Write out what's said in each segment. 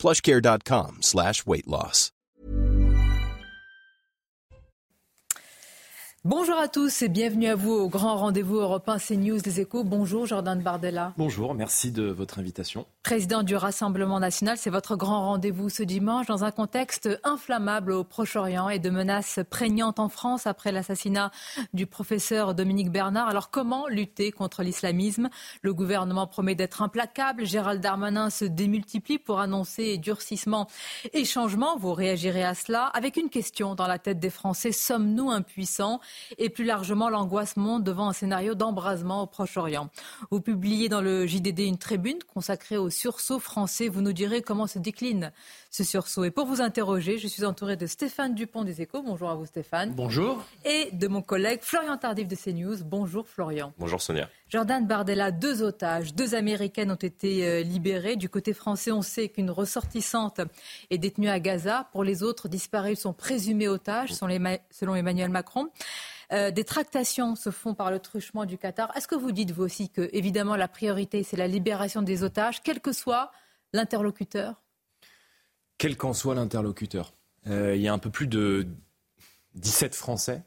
plushcare.com slash weight loss. Bonjour à tous et bienvenue à vous au grand rendez-vous européen CNews des échos. Bonjour Jordan Bardella. Bonjour, merci de votre invitation. Président du Rassemblement national, c'est votre grand rendez-vous ce dimanche dans un contexte inflammable au Proche-Orient et de menaces prégnantes en France après l'assassinat du professeur Dominique Bernard. Alors comment lutter contre l'islamisme? Le gouvernement promet d'être implacable. Gérald Darmanin se démultiplie pour annoncer durcissement et changement. Vous réagirez à cela avec une question dans la tête des Français. Sommes-nous impuissants? Et plus largement, l'angoisse monte devant un scénario d'embrasement au Proche-Orient. Vous publiez dans le JDD une tribune consacrée au sursaut français. Vous nous direz comment se décline ce sursaut. Et pour vous interroger, je suis entourée de Stéphane Dupont des Échos. Bonjour à vous Stéphane. Bonjour. Et de mon collègue Florian Tardif de CNews. Bonjour Florian. Bonjour Sonia. Jordan Bardella, deux otages, deux Américaines ont été euh, libérées. Du côté français, on sait qu'une ressortissante est détenue à Gaza. Pour les autres disparus, ils sont présumés otages, selon Emmanuel Macron. Euh, des tractations se font par le truchement du Qatar. Est-ce que vous dites, vous aussi, que, évidemment, la priorité, c'est la libération des otages, quel que soit l'interlocuteur? Quel qu'en soit l'interlocuteur. Euh, il y a un peu plus de 17 Français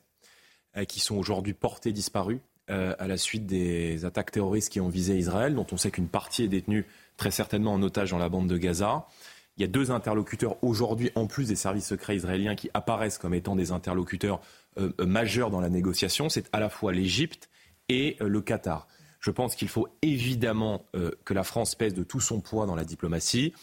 euh, qui sont aujourd'hui portés disparus à la suite des attaques terroristes qui ont visé Israël, dont on sait qu'une partie est détenue très certainement en otage dans la bande de Gaza. Il y a deux interlocuteurs aujourd'hui, en plus des services secrets israéliens, qui apparaissent comme étant des interlocuteurs majeur dans la négociation, c'est à la fois l'Égypte et euh, le Qatar. Je pense qu'il faut évidemment que la France pèse de tout son poids dans la diplomatie.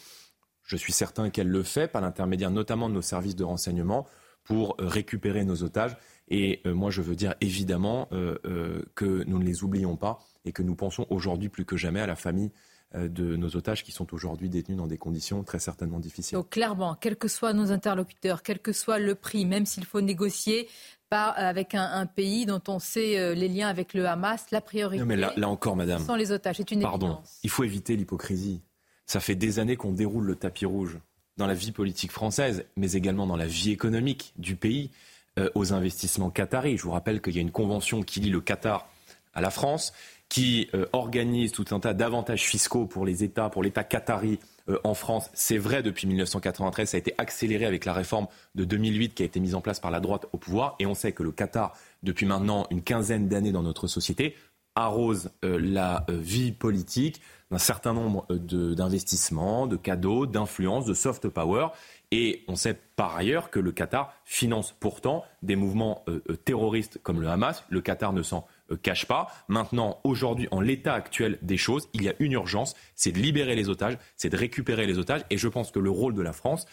Je suis certain qu'elle le fait par l'intermédiaire notamment de nos services de renseignement pour récupérer nos otages. Et moi, je veux dire évidemment que nous ne les oublions pas et que nous pensons aujourd'hui plus que jamais à la famille euh, de nos otages qui sont aujourd'hui détenus dans des conditions très certainement difficiles. Donc clairement, quels que soient nos interlocuteurs, quel que soit le prix, même s'il faut négocier, pas avec un, pays dont on sait euh, les liens avec le Hamas, la priorité. Non mais là, encore, madame. Sont les otages, c'est une Pardon, il faut éviter l'hypocrisie. Ça fait des années qu'on déroule le tapis rouge dans la vie politique française, mais également dans la vie économique du pays, euh, aux investissements qataris. Je vous rappelle qu'il y a une convention qui lie le Qatar à la France qui euh, organise tout un tas d'avantages fiscaux pour les États, pour l'État qatari en France. C'est vrai depuis 1993, ça a été accéléré avec la réforme de 2008 qui a été mise en place par la droite au pouvoir. Et on sait que le Qatar, depuis maintenant une quinzaine d'années dans notre société, arrose euh, la vie politique d'un certain nombre d'investissements, de, cadeaux, d'influences, de soft power. Et on sait par ailleurs que le Qatar finance pourtant des mouvements terroristes comme le Hamas. Le Qatar ne s'en euh, cache pas. Maintenant, aujourd'hui, en l'état actuel des choses, il y a une urgence, c'est de libérer les otages, c'est de récupérer les otages. Et je pense que le rôle de la France,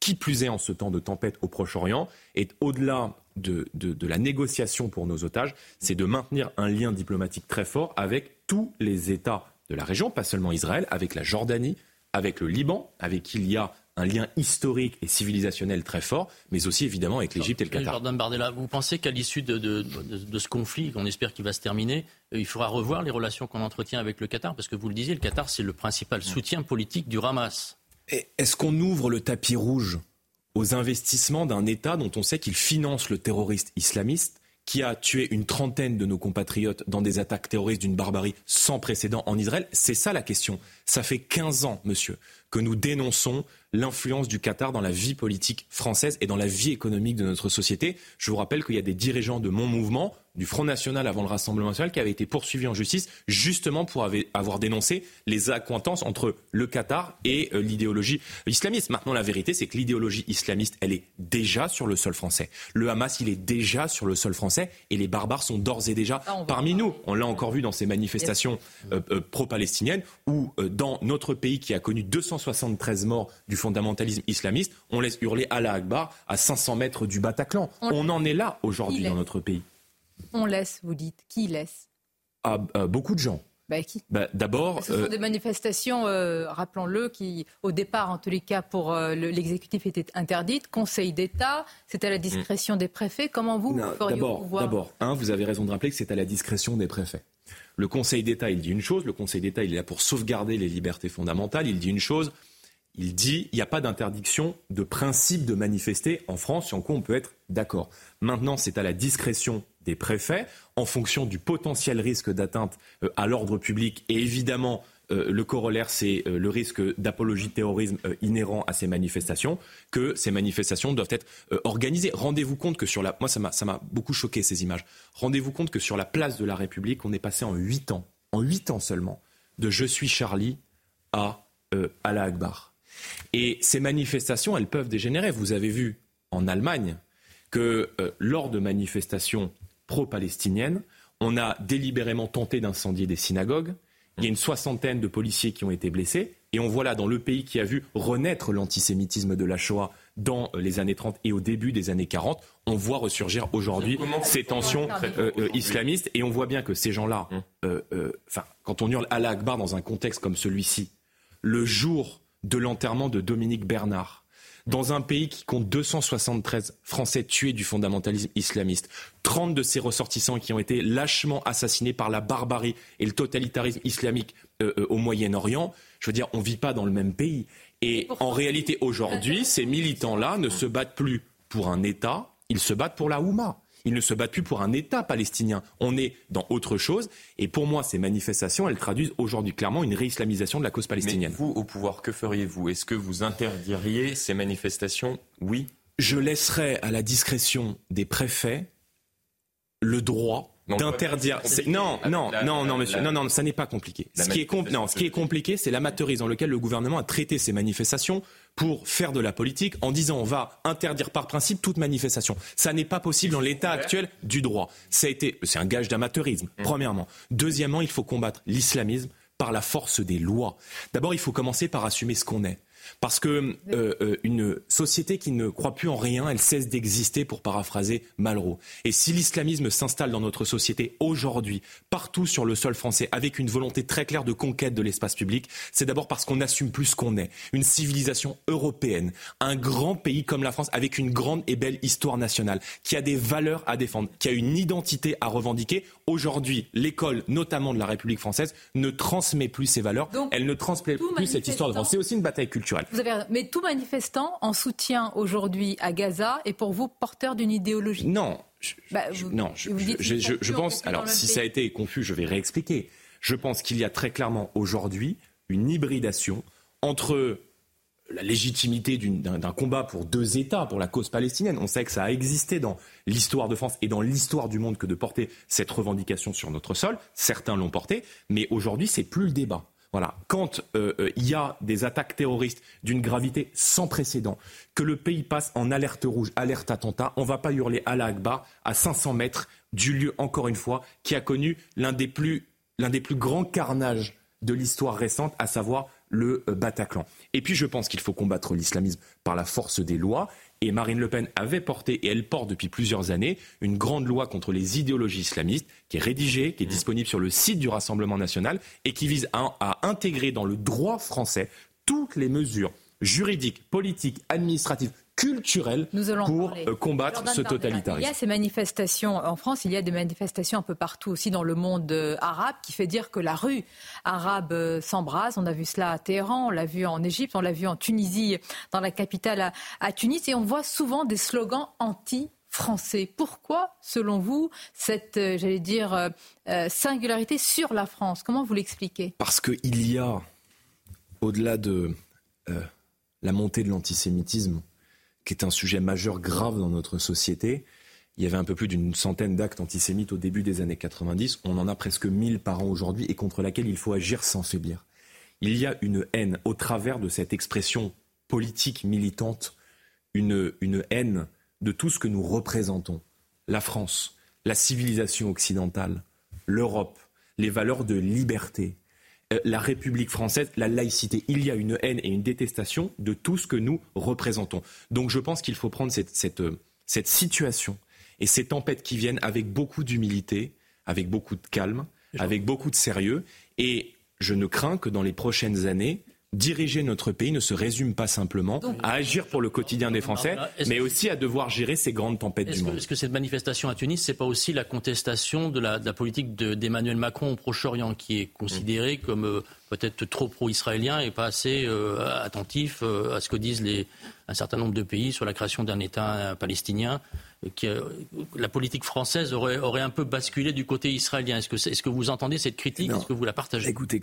qui plus est en ce temps de tempête au Proche-Orient, est au-delà de, de, la négociation pour nos otages, c'est de maintenir un lien diplomatique très fort avec tous les États de la région, pas seulement Israël, avec la Jordanie, avec le Liban, avec qui il y a un lien historique et civilisationnel très fort, mais aussi évidemment avec l'Égypte et le Qatar. Jordan Bardella, vous pensez qu'à l'issue de, de, ce conflit, qu'on espère qu'il va se terminer, euh, il faudra revoir les relations qu'on entretient avec le Qatar? Parce que vous le disiez, le Qatar, c'est le principal soutien politique du Hamas. Est-ce qu'on ouvre le tapis rouge aux investissements d'un État dont on sait qu'il finance le terroriste islamiste qui a tué une trentaine de nos compatriotes dans des attaques terroristes d'une barbarie sans précédent en Israël? C'est ça la question. Ça fait 15 ans, monsieur, que nous dénonçons l'influence du Qatar dans la vie politique française et dans la vie économique de notre société. Je vous rappelle qu'il y a des dirigeants de mon mouvement, du Front National avant le Rassemblement National, qui avaient été poursuivis en justice justement pour avoir dénoncé les accointances entre le Qatar et euh, l'idéologie islamiste. Maintenant, la vérité, c'est que l'idéologie islamiste, elle est déjà sur le sol français. Le Hamas, il est déjà sur le sol français et les barbares sont d'ores et déjà ah, parmi nous. On l'a encore vu dans ces manifestations euh, euh, pro-palestiniennes où dans notre pays qui a connu 273 morts du fondamentalisme islamiste, on laisse hurler Allah Akbar à 500 mètres du Bataclan. On, en est là aujourd'hui dans notre pays. On laisse, vous dites. Qui laisse ah, euh, Beaucoup de gens. bah, qui bah, D'abord. Ce sont euh, des manifestations, euh, rappelons-le, qui, au départ, en tous les cas, pour euh, l'exécutif, étaient interdites. Conseil d'État, c'est à la discrétion des préfets. Comment vous, vous feriez D'abord, un, vous avez raison de rappeler que c'est à la discrétion des préfets. Le Conseil d'État, il dit une chose. Le Conseil d'État, il est là pour sauvegarder les libertés fondamentales. Il dit une chose. Il dit il n'y a pas d'interdiction de principe de manifester en France, sur quoi on peut être d'accord. Maintenant, c'est à la discrétion des préfets en fonction du potentiel risque d'atteinte euh, à l'ordre public et évidemment euh, le corollaire, c'est euh, le risque d'apologie de terrorisme inhérent à ces manifestations, que ces manifestations doivent être organisées. Rendez-vous compte que sur la... Moi, ça m'a beaucoup choqué, ces images. Rendez-vous compte que sur la place de la République, on est passé en huit ans, en huit ans seulement, de Je suis Charlie à Allah Akbar. Et ces manifestations, elles peuvent dégénérer. Vous avez vu en Allemagne que lors de manifestations pro-palestinienne. On a délibérément tenté d'incendier des synagogues. Il y a une soixantaine de policiers qui ont été blessés. Et on voit là, dans le pays qui a vu renaître l'antisémitisme de la Shoah dans euh, les années 30 et au début des années 40, on voit ressurgir aujourd'hui ces tensions euh, euh, islamistes. Et on voit bien que ces gens-là, hum. quand on hurle Allah Akbar dans un contexte comme celui-ci, le jour de l'enterrement de Dominique Bernard, dans un pays qui compte 273 Français tués du fondamentalisme islamiste, 30 de ses ressortissants qui ont été lâchement assassinés par la barbarie et le totalitarisme islamique euh, euh, au Moyen-Orient, je veux dire, on ne vit pas dans le même pays. Et en réalité, aujourd'hui, ces militants-là ne se battent plus pour un État, ils se battent pour la Houma. Ils ne se battent plus pour un État palestinien. On est dans autre chose. Et pour moi, ces manifestations, elles traduisent aujourd'hui clairement une réislamisation de la cause palestinienne. Mais vous, au pouvoir, que feriez-vous? Est-ce que vous interdiriez ces manifestations? Oui. Je laisserai à la discrétion des préfets le droit d'interdire. Non, non, non, non, monsieur, non, non, ça n'est pas compliqué. Ce qui est, non, ce qui est compliqué, c'est l'amateurisme dans lequel le gouvernement a traité ces manifestations pour faire de la politique en disant on va interdire par principe toute manifestation. Ça n'est pas possible dans l'état actuel du droit. Ça a été, c'est un gage d'amateurisme, mmh. premièrement. Deuxièmement, il faut combattre l'islamisme par la force des lois. D'abord, il faut commencer par assumer ce qu'on est. Parce que euh, euh, une société qui ne croit plus en rien, elle cesse d'exister, pour paraphraser Malraux. Et si l'islamisme s'installe dans notre société aujourd'hui, partout sur le sol français, avec une volonté très claire de conquête de l'espace public, c'est d'abord parce qu'on n'assume plus ce qu'on est. Une civilisation européenne, un grand pays comme la France, avec une grande et belle histoire nationale, qui a des valeurs à défendre, qui a une identité à revendiquer. Aujourd'hui, l'école, notamment de la République française, ne transmet plus ces valeurs. elle ne transmet plus cette histoire de France. C'est aussi une bataille culturelle. Vous avez... Mais tout manifestant en soutien aujourd'hui à Gaza est pour vous porteur d'une idéologie? Non. Je, bah, non, je, pense. Alors, si ça a été confus, je vais réexpliquer. Je pense qu'il y a très clairement aujourd'hui une hybridation entre la légitimité d'un combat pour deux États, pour la cause palestinienne. On sait que ça a existé dans l'histoire de France et dans l'histoire du monde que de porter cette revendication sur notre sol. Certains l'ont porté, mais aujourd'hui, c'est plus le débat. Voilà. Quand euh, euh, il y a des attaques terroristes d'une gravité sans précédent, que le pays passe en alerte rouge, alerte attentat, on ne va pas hurler à la Akbar à 500 mètres du lieu, encore une fois, qui a connu l'un des plus, grands carnages de l'histoire récente, à savoir le euh, Bataclan. Et puis je pense qu'il faut combattre l'islamisme par la force des lois. Et Marine Le Pen avait porté, et elle porte depuis plusieurs années, une grande loi contre les idéologies islamistes, qui est rédigée, qui est mmh. disponible sur le site du Rassemblement national, et qui vise à, intégrer dans le droit français toutes les mesures juridiques, politiques, administratives, culturelle pour euh, combattre ce totalitarisme. Il y a ces manifestations en France, il y a des manifestations un peu partout aussi dans le monde euh, arabe qui fait dire que la rue arabe euh, s'embrase. On a vu cela à Téhéran, on l'a vu en Égypte, on l'a vu en Tunisie, dans la capitale à, Tunis, et on voit souvent des slogans anti français. Pourquoi, selon vous, cette, j'allais dire, singularité sur la France? Comment vous l'expliquez? Parce qu'il y a, au-delà de la montée de l'antisémitisme, qui est un sujet majeur grave dans notre société. Il y avait un peu plus d'une centaine d'actes antisémites au début des années 90. On en a presque 1000 par an aujourd'hui et contre laquelle il faut agir sans faiblir. Il y a une haine au travers de cette expression politique militante, une, une haine de tout ce que nous représentons. La France, la civilisation occidentale, l'Europe, les valeurs de liberté, la République française, la laïcité. Il y a une haine et une détestation de tout ce que nous représentons. Donc je pense qu'il faut prendre cette, cette, euh, cette situation et ces tempêtes qui viennent avec beaucoup d'humilité, avec beaucoup de calme, avec beaucoup de sérieux. Et je ne crains que dans les prochaines années, diriger notre pays ne se résume pas simplement à agir pour le quotidien des Français, mais aussi à devoir gérer ces grandes tempêtes du monde. Est-ce que cette manifestation à Tunis, c'est pas aussi la contestation de la, politique d'Emmanuel Macron au Proche-Orient, qui est considéré comme euh, peut-être trop pro-israélien et pas assez euh, attentif euh, à ce que disent les, un certain nombre de pays sur la création d'un État palestinien la politique française aurait, aurait, un peu basculé du côté israélien. Est-ce que, est, que, vous entendez cette critique? Est-ce que vous la partagez? Écoutez,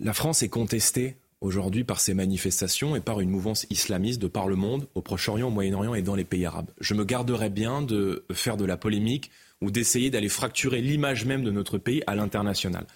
la France est contestée aujourd'hui par ces manifestations et par une mouvance islamiste de par le monde, au Proche-Orient, au Moyen-Orient et dans les pays arabes. Je me garderais bien de faire de la polémique ou d'essayer d'aller fracturer l'image même de notre pays à l'international.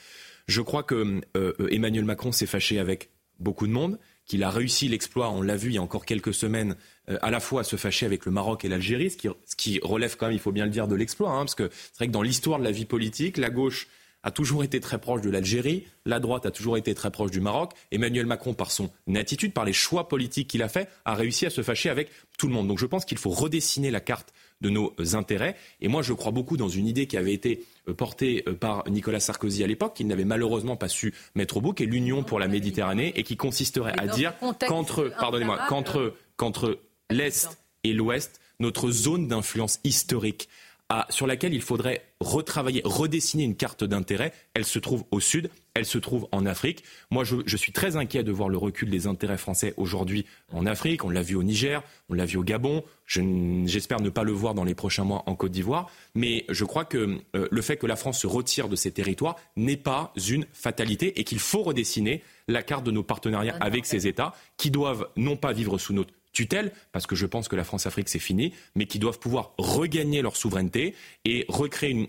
Je crois que euh, Emmanuel Macron s'est fâché avec beaucoup de monde, qu'il a réussi l'exploit, on l'a vu il y a encore quelques semaines, euh, à la fois à se fâcher avec le Maroc et l'Algérie, ce qui, relève quand même, il faut bien le dire, de l'exploit, hein, parce que c'est vrai que dans l'histoire de la vie politique, la gauche a toujours été très proche de l'Algérie, la droite a toujours été très proche du Maroc. Emmanuel Macron, par son attitude, par les choix politiques qu'il a fait, a réussi à se fâcher avec tout le monde. Donc je pense qu'il faut redessiner la carte de nos intérêts. Et moi, je crois beaucoup dans une idée qui avait été euh, portée euh, par Nicolas Sarkozy à l'époque, qu'il n'avait malheureusement pas su mettre au bout, qui est l'Union pour la Méditerranée, et qui consisterait à dire qu'entre, pardonnez-moi, qu'entre, qu'entre l'Est et l'Ouest, notre zone d'influence historique sur laquelle il faudrait retravailler, redessiner une carte d'intérêt. Elle se trouve au sud, elle se trouve en Afrique. Moi, je, suis très inquiet de voir le recul des intérêts français aujourd'hui en Afrique. On l'a vu au Niger, on l'a vu au Gabon. J'espère ne pas le voir dans les prochains mois en Côte d'Ivoire. Mais je crois que euh, le fait que la France se retire de ces territoires n'est pas une fatalité et qu'il faut redessiner la carte de nos partenariats avec ces États qui doivent non pas vivre sous notre tutelle, parce que je pense que la France-Afrique c'est fini, mais qui doivent pouvoir regagner leur souveraineté et recréer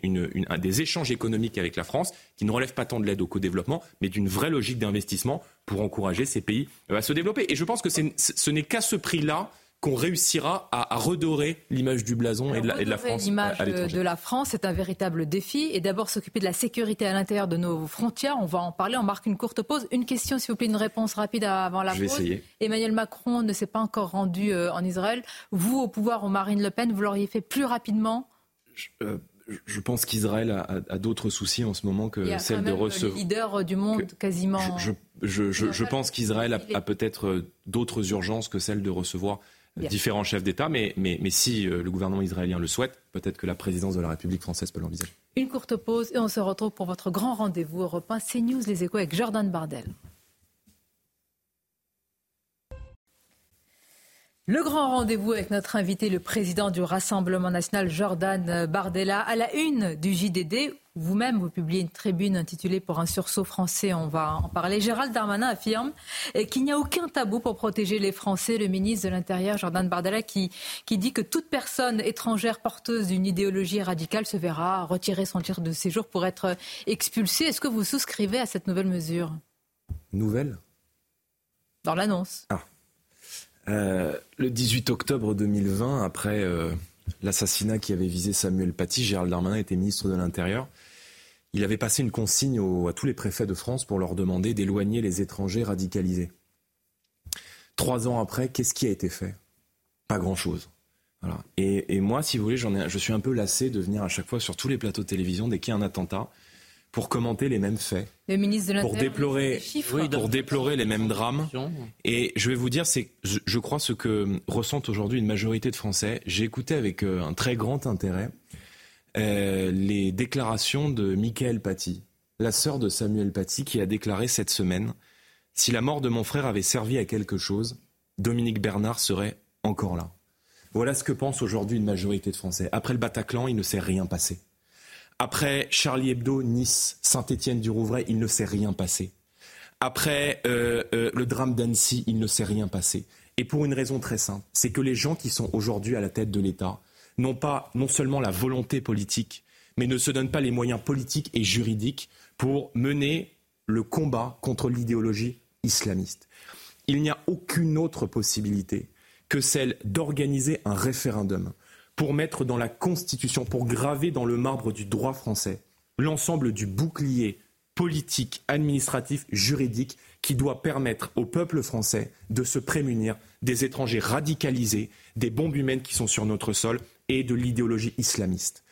des échanges économiques avec la France qui ne relèvent pas tant de l'aide au co-développement, mais d'une vraie logique d'investissement pour encourager ces pays euh, à se développer. Et je pense que ce n'est qu'à ce prix-là qu'on réussira à, redorer l'image du blason et, de la, France. L'image de la France, c'est un véritable défi. Et d'abord s'occuper de la sécurité à l'intérieur de nos frontières. On va en parler. On marque une courte pause. Une question, s'il vous plaît, une réponse rapide avant la Je pause. Emmanuel Macron ne s'est pas encore rendu euh, en Israël. Vous, au pouvoir, au Marine Le Pen, vous l'auriez fait plus rapidement? Je, euh, pense qu'Israël a, d'autres soucis en ce moment que celle de recevoir. leader du monde quasiment. Je, pense qu'Israël a, a peut-être euh, d'autres urgences que celle de recevoir différents chefs d'État, mais, mais, mais si euh, le gouvernement israélien le souhaite, peut-être que la présidence de la République française peut l'envisager. Une courte pause et on se retrouve pour votre grand rendez-vous européen CNews Les Échos avec Jordan Bardel. Le grand rendez-vous avec notre invité, le président du Rassemblement national, Jordan Bardella, à la une du JDD. Vous-même, vous publiez une tribune intitulée Pour un sursaut français, on va en parler. Gérald Darmanin affirme qu'il n'y a aucun tabou pour protéger les Français. Le ministre de l'Intérieur, Jordan Bardella, qui, qui dit que toute personne étrangère porteuse d'une idéologie radicale se verra retirer son titre de séjour pour être expulsée. Est-ce que vous souscrivez à cette nouvelle mesure? Nouvelle? Dans l'annonce. Ah. Euh, le 18 octobre 2020, après euh, l'assassinat qui avait visé Samuel Paty, Gérald Darmanin était ministre de l'Intérieur. Il avait passé une consigne à tous les préfets de France pour leur demander d'éloigner les étrangers radicalisés. Trois ans après, qu'est-ce qui a été fait? Pas grand-chose. Et, et, moi, si vous voulez, ai, je suis un peu lassé de venir à chaque fois sur tous les plateaux de télévision dès qu'il y a un attentat pour commenter les mêmes faits, pour déplorer, pour déplorer les mêmes drames. Et je vais vous dire, c'est, je, crois, ce que ressentent aujourd'hui une majorité de Français. J'ai écouté avec euh, un très grand intérêt euh, les déclarations de Michael Paty, la sœur de Samuel Paty, qui a déclaré cette semaine si la mort de mon frère avait servi à quelque chose, Dominique Bernard serait encore là. Voilà ce que pense aujourd'hui une majorité de Français. Après le Bataclan, il ne s'est rien passé. Après Charlie Hebdo, Nice, Saint-Étienne-du-Rouvray, il ne s'est rien passé. Après euh, euh, le drame d'Annecy, il ne s'est rien passé. Et pour une raison très simple, c'est que les gens qui sont aujourd'hui à la tête de l'État n'ont pas non seulement la volonté politique, mais ne se donnent pas les moyens politiques et juridiques pour mener le combat contre l'idéologie islamiste. Il n'y a aucune autre possibilité que celle d'organiser un référendum pour mettre dans la Constitution, pour graver dans le marbre du droit français l'ensemble du bouclier politique, administratif, juridique qui doit permettre au peuple français de se prémunir des étrangers radicalisés, des bombes humaines qui sont sur notre sol et de l'idéologie islamiste.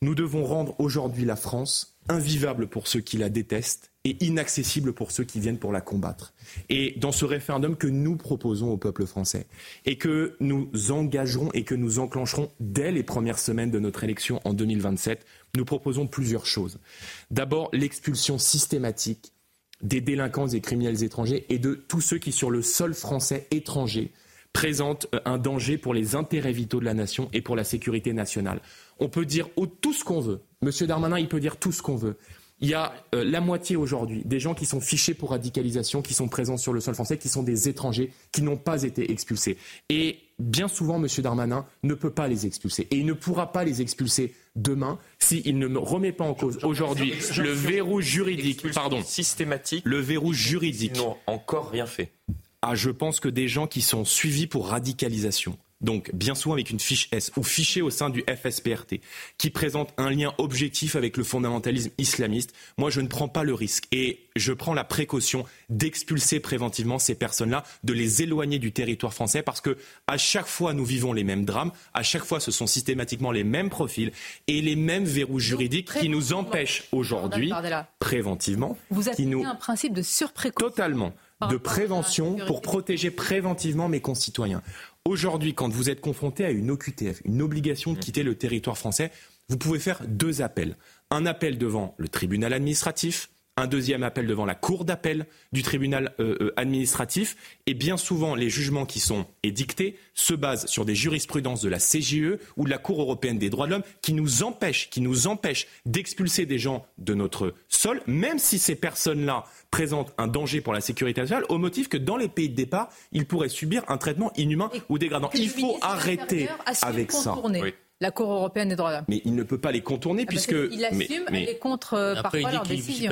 Nous devons rendre aujourd'hui la France invivable pour ceux qui la détestent est inaccessible pour ceux qui viennent pour la combattre. Et dans ce référendum que nous proposons au peuple français et que nous engagerons et que nous enclencherons dès les premières semaines de notre élection en 2027, nous proposons plusieurs choses. D'abord, l'expulsion systématique des délinquants et criminels étrangers et de tous ceux qui, sur le sol français étranger, présentent euh, un danger pour les intérêts vitaux de la nation et pour la sécurité nationale. On peut dire tout ce qu'on veut. Monsieur Darmanin, il peut dire tout ce qu'on veut. Il y a euh, la moitié aujourd'hui des gens qui sont fichés pour radicalisation, qui sont présents sur le sol français, qui sont des étrangers, qui n'ont pas été expulsés. Et bien souvent, M. Darmanin ne peut pas les expulser. Et il ne pourra pas les expulser demain s'il ne remet pas en cause aujourd'hui le verrou juridique, pardon, systématique, le verrou juridique. Ils n'ont encore rien fait. Je pense que des gens qui sont suivis pour radicalisation, donc bien souvent avec une fiche S ou fichés au sein du FSPRT, qui présente un lien objectif avec le fondamentalisme islamiste, moi je ne prends pas le risque et je prends la précaution d'expulser préventivement ces personnes-là, de les éloigner du territoire français parce que à chaque fois nous vivons les mêmes drames, à chaque fois ce sont systématiquement les mêmes profils et les mêmes verrous juridiques qui nous empêchent aujourd'hui préventivement. Vous avez un principe de surprécaution. Totalement de prévention pour protéger préventivement mes concitoyens. Aujourd'hui, quand vous êtes confronté à une OQTF, une obligation de quitter le territoire français, vous pouvez faire deux appels. Un appel devant le tribunal administratif, un deuxième appel devant la cour d'appel du tribunal euh, euh, administratif. Et bien souvent, les jugements qui sont édictés se basent sur des jurisprudences de la CGE ou de la Cour européenne des droits de l'homme qui nous empêchent, qui nous empêchent d'expulser des gens de notre sol, même si ces personnes-là présentent un danger pour la sécurité nationale, au motif que dans les pays de départ, ils pourraient subir un traitement inhumain ou dégradant. Il faut arrêter avec ça la Cour européenne des droits de l'homme. Mais il ne peut pas les contourner ah, puisque. Il assume, mais, elle est contre euh, après, parfois leur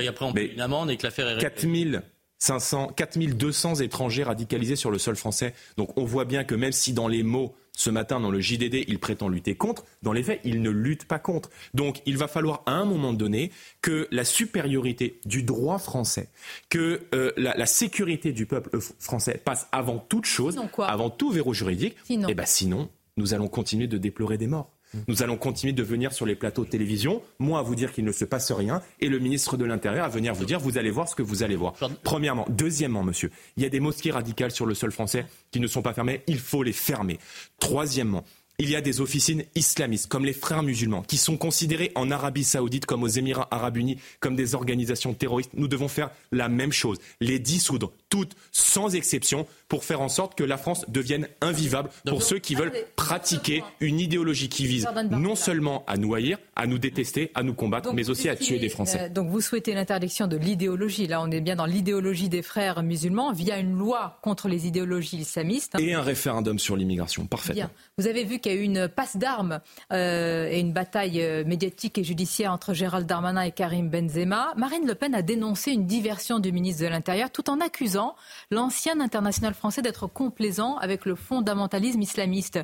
Après, on peut une amende et que l'affaire est 4500, 4200 étrangers radicalisés sur le sol français. Donc on voit bien que même si dans les mots, ce matin dans le JDD, il prétend lutter contre, dans les faits, il ne lutte pas contre. Donc il va falloir à un moment donné que la supériorité du droit français, que euh, la, sécurité du peuple français passe avant toute chose, avant tout verrou juridique. Sinon. Et eh ben sinon, nous allons continuer de déplorer des morts. Nous allons continuer de venir sur les plateaux de télévision, moi à vous dire qu'il ne se passe rien, et le ministre de l'Intérieur à venir vous dire vous allez voir ce que vous allez voir. Premièrement. Deuxièmement, monsieur, il y a des mosquées radicales sur le sol français qui ne sont pas fermées, il faut les fermer. Troisièmement, il y a des officines islamistes, comme les frères musulmans, qui sont considérés en Arabie saoudite comme aux Émirats arabes unis comme des organisations terroristes. Nous devons faire la même chose, les dissoudre, toutes, sans exception, pour faire en sorte que la France devienne invivable pour ceux qui veulent pratiquer une idéologie qui vise non seulement à nous haïr, à nous détester, à nous combattre, mais aussi à tuer des Français. Euh, donc vous souhaitez l'interdiction de l'idéologie. Là, on est bien dans l'idéologie des frères musulmans via une loi contre les idéologies islamistes. Et un référendum sur l'immigration. Parfait. Vous avez vu qu'il y a eu une passe d'armes euh, et une bataille euh, médiatique et judiciaire entre Gérald Darmanin et Karim Benzema. Marine Le Pen a dénoncé une diversion du ministre de l'Intérieur tout en accusant l'ancien international français d'être complaisant avec le fondamentalisme islamiste.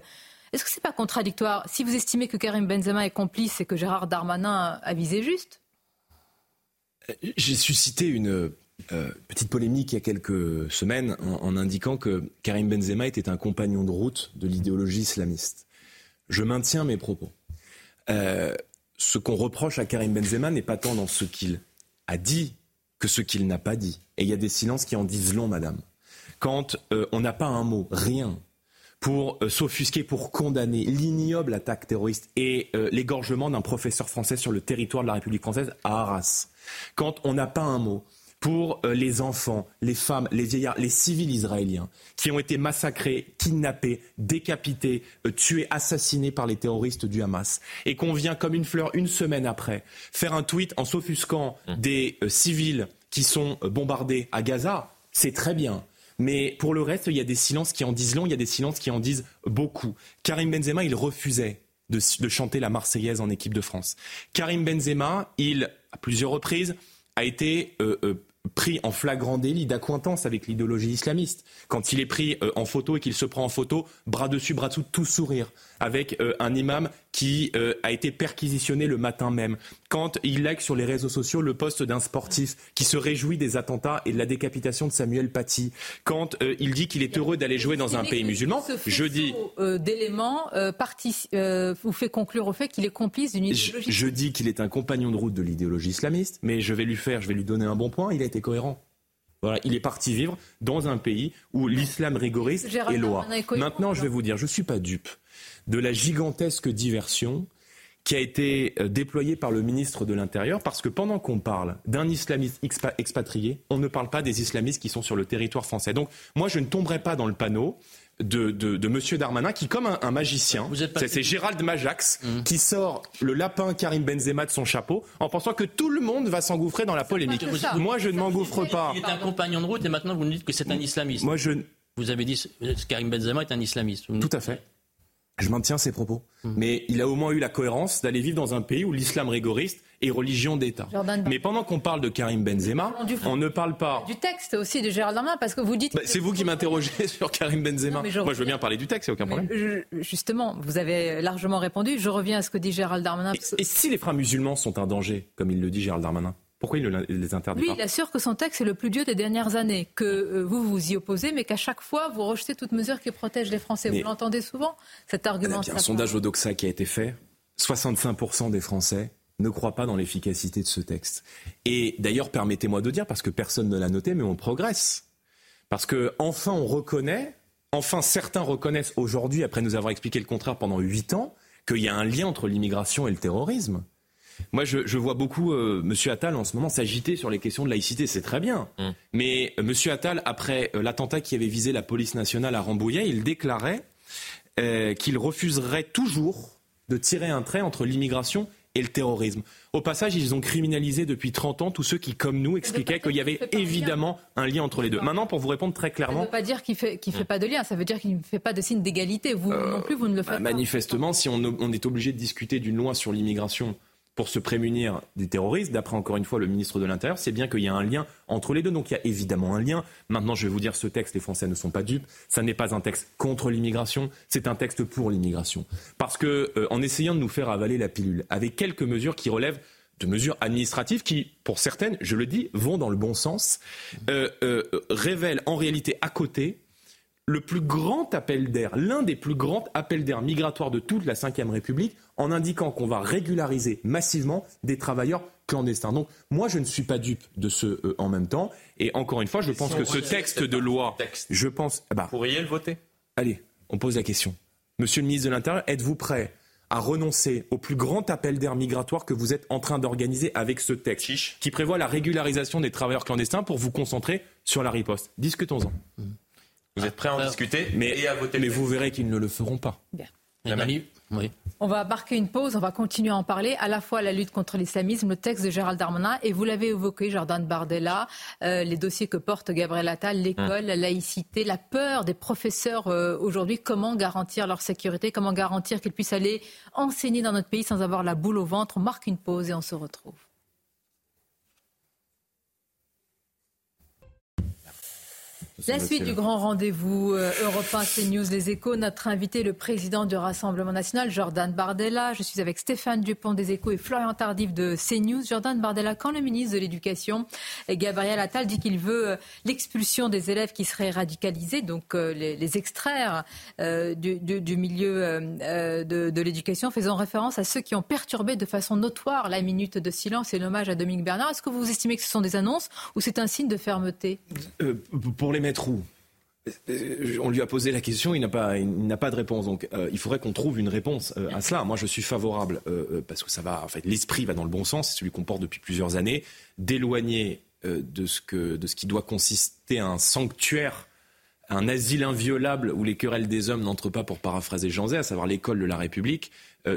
Est-ce que ce n'est pas contradictoire? Si vous estimez que Karim Benzema est complice et que Gérard Darmanin a visé juste? J'ai suscité une euh, petite polémique il y a quelques semaines en, indiquant que Karim Benzema était un compagnon de route de l'idéologie islamiste. Je maintiens mes propos. Euh, ce qu'on reproche à Karim Benzema n'est pas tant dans ce qu'il a dit que ce qu'il n'a pas dit. Et il y a des silences qui en disent long, madame. Quand euh, on n'a pas un mot, rien, pour euh, s'offusquer, pour condamner l'ignoble attaque terroriste et euh, l'égorgement d'un professeur français sur le territoire de la République française à Arras. Quand on n'a pas un mot pour les enfants, les femmes, les vieillards, les civils israéliens qui ont été massacrés, kidnappés, décapités, tués, assassinés par les terroristes du Hamas, et qu'on vient comme une fleur une semaine après faire un tweet en s'offusquant mmh. des civils qui sont bombardés à Gaza, c'est très bien. Mais pour le reste, il y a des silences qui en disent long, il y a des silences qui en disent beaucoup. Karim Benzema, il refusait de, chanter la Marseillaise en équipe de France. Karim Benzema, il, à plusieurs reprises, a été euh, euh, pris en flagrant délit d'accointance avec l'idéologie islamiste, quand il est pris euh, en photo et qu'il se prend en photo, bras dessus, bras dessous, tout sourire, avec euh, un imam qui euh, a été perquisitionné le matin même, quand il like sur les réseaux sociaux le poste d'un sportif qui se réjouit des attentats et de la décapitation de Samuel Paty, quand il dit qu'il est heureux d'aller jouer dans un pays musulman, je dis... d'éléments vous fait conclure au fait qu'il est complice d'une idéologie... Je, je dis qu'il est un compagnon de route de l'idéologie islamiste, mais je vais lui faire, je vais lui donner un bon point, il a été cohérent. Voilà, il est parti vivre dans un pays où l'islam rigoriste est loi. Maintenant, je vais vous dire, je ne suis pas dupe de la gigantesque diversion qui a été euh, déployée par le ministre de l'Intérieur, parce que pendant qu'on parle d'un islamiste expatrié, on ne parle pas des islamistes qui sont sur le territoire français. Donc moi, je ne tomberai pas dans le panneau de, de, M. Darmanin qui, comme un, magicien, c'est Gérald Majax, mmh. qui sort le lapin Karim Benzema de son chapeau en pensant que tout le monde va s'engouffrer dans la polémique. Moi, je ne m'engouffre pas. Il est un compagnon de route et maintenant vous nous dites que c'est un islamiste. Moi, je... Vous avez dit que Karim Benzema est un islamiste. Tout à fait. Je maintiens ses propos. Mmh. Mais il a au moins eu la cohérence d'aller vivre dans un pays où l'islam rigoriste et religion d'État. Mais pendant qu'on parle de Karim Benzema, on ne parle pas du texte aussi de Gérald Darmanin parce que vous dites. Bah, c'est vous qui m'interrogez sur Karim Benzema. Moi, je veux bien parler du texte, c'est aucun problème. justement, vous avez largement répondu. Je reviens à ce que dit Gérald Darmanin. Et, si les frères musulmans sont un danger, comme il le dit Gérald Darmanin pourquoi il ne les interdit pas Lui, il assure que son texte est le plus dur des dernières années, que euh, vous vous y opposez, mais qu'à chaque fois, vous rejetez toute mesure qui protège les Français. vous l'entendez souvent, cet argument Il y a un sondage au Doxa qui a été fait. 65% des Français ne croit pas dans l'efficacité de ce texte. Et d'ailleurs, permettez-moi de dire, parce que personne ne l'a noté, mais on progresse. Parce que enfin on reconnaît, enfin certains reconnaissent aujourd'hui, après nous avoir expliqué le contraire pendant huit ans, qu'il y a un lien entre l'immigration et le terrorisme. Moi, je, vois beaucoup euh, M. Attal en ce moment s'agiter sur les questions de laïcité, c'est très bien. Mm. Mais euh, M. Attal, après euh, l'attentat qui avait visé la police nationale à Rambouillet, il déclarait qu'il refuserait toujours de tirer un trait entre l'immigration et le terrorisme. Au passage, ils ont criminalisé depuis 30 ans tous ceux qui, comme nous, expliquaient qu'il y avait évidemment un lien entre les deux. Maintenant, pour vous répondre très clairement... Ça ne veut pas dire qu'il ne fait, fait pas de lien, ça veut dire qu'il ne fait pas de signe d'égalité. Vous euh, non plus, vous ne le faites bah, pas. Manifestement, si on est obligé de discuter d'une loi sur l'immigration pour se prémunir des terroristes, d'après encore une fois le ministre de l'Intérieur, c'est bien qu'il y a un lien entre les deux. Donc il y a évidemment un lien. Maintenant, je vais vous dire, ce texte, les Français ne sont pas dupes. Ça n'est pas un texte contre l'immigration, c'est un texte pour l'immigration. Parce que euh, en essayant de nous faire avaler la pilule, avec quelques mesures qui relèvent de mesures administratives qui, pour certaines, je le dis, vont dans le bon sens, euh, euh, révèlent en réalité à côté le plus grand appel d'air, l'un des plus grands appels d'air migratoires de toute la Ve République, en indiquant qu'on va régulariser massivement des travailleurs clandestins. Donc moi, je ne suis pas dupe de ce euh, en même temps. Et encore une fois, je pense que ce texte de loi, je pense... Bah, Vous pourriez le voter? Allez, on pose la question. Monsieur le ministre de l'Intérieur, êtes-vous prêt à renoncer au plus grand appel d'air migratoire que vous êtes en train d'organiser avec ce texte qui prévoit la régularisation des travailleurs clandestins pour vous concentrer sur la riposte? Discutons-en. Mmh. Vous êtes prêt à en discuter mais, et à voter Mais vous verrez qu'ils ne le feront pas. Bien. On va marquer une pause, on va continuer à en parler, à la fois la lutte contre l'islamisme, le texte de Gérald Darmanin, et vous l'avez évoqué, Jordan Bardella, euh, les dossiers que porte Gabriel Attal, l'école, la laïcité, la peur des professeurs euh, aujourd'hui, comment garantir leur sécurité, comment garantir qu'ils puissent aller enseigner dans notre pays sans avoir la boule au ventre. On marque une pause et on se retrouve. La suite du grand rendez-vous euh, Europe 1 CNews Les Échos. Notre invité, le président du Rassemblement national, Jordan Bardella. Je suis avec Stéphane Dupont des Échos et Florian Tardif de CNews. Jordan Bardella, quand le ministre de l'Éducation, Gabriel Attal, dit qu'il veut euh, l'expulsion des élèves qui seraient radicalisés, donc euh, les, extraire du, milieu de, l'éducation, faisant référence à ceux qui ont perturbé de façon notoire la minute de silence et l'hommage à Dominique Bernard. Est-ce que vous estimez que ce sont des annonces ou c'est un signe de fermeté? Pour les Euh, on lui a posé la question, il n'a pas, n'a pas de réponse. Donc, euh, il faudrait qu'on trouve une réponse euh, à cela. Moi, je suis favorable parce que va. En fait, l'esprit va dans le bon sens. C'est celui qu'on porte depuis plusieurs années, d'éloigner de ce qui doit consister un sanctuaire, un asile inviolable où les querelles des hommes n'entrent pas, pour paraphraser Jean Zay, à savoir l'école de la République.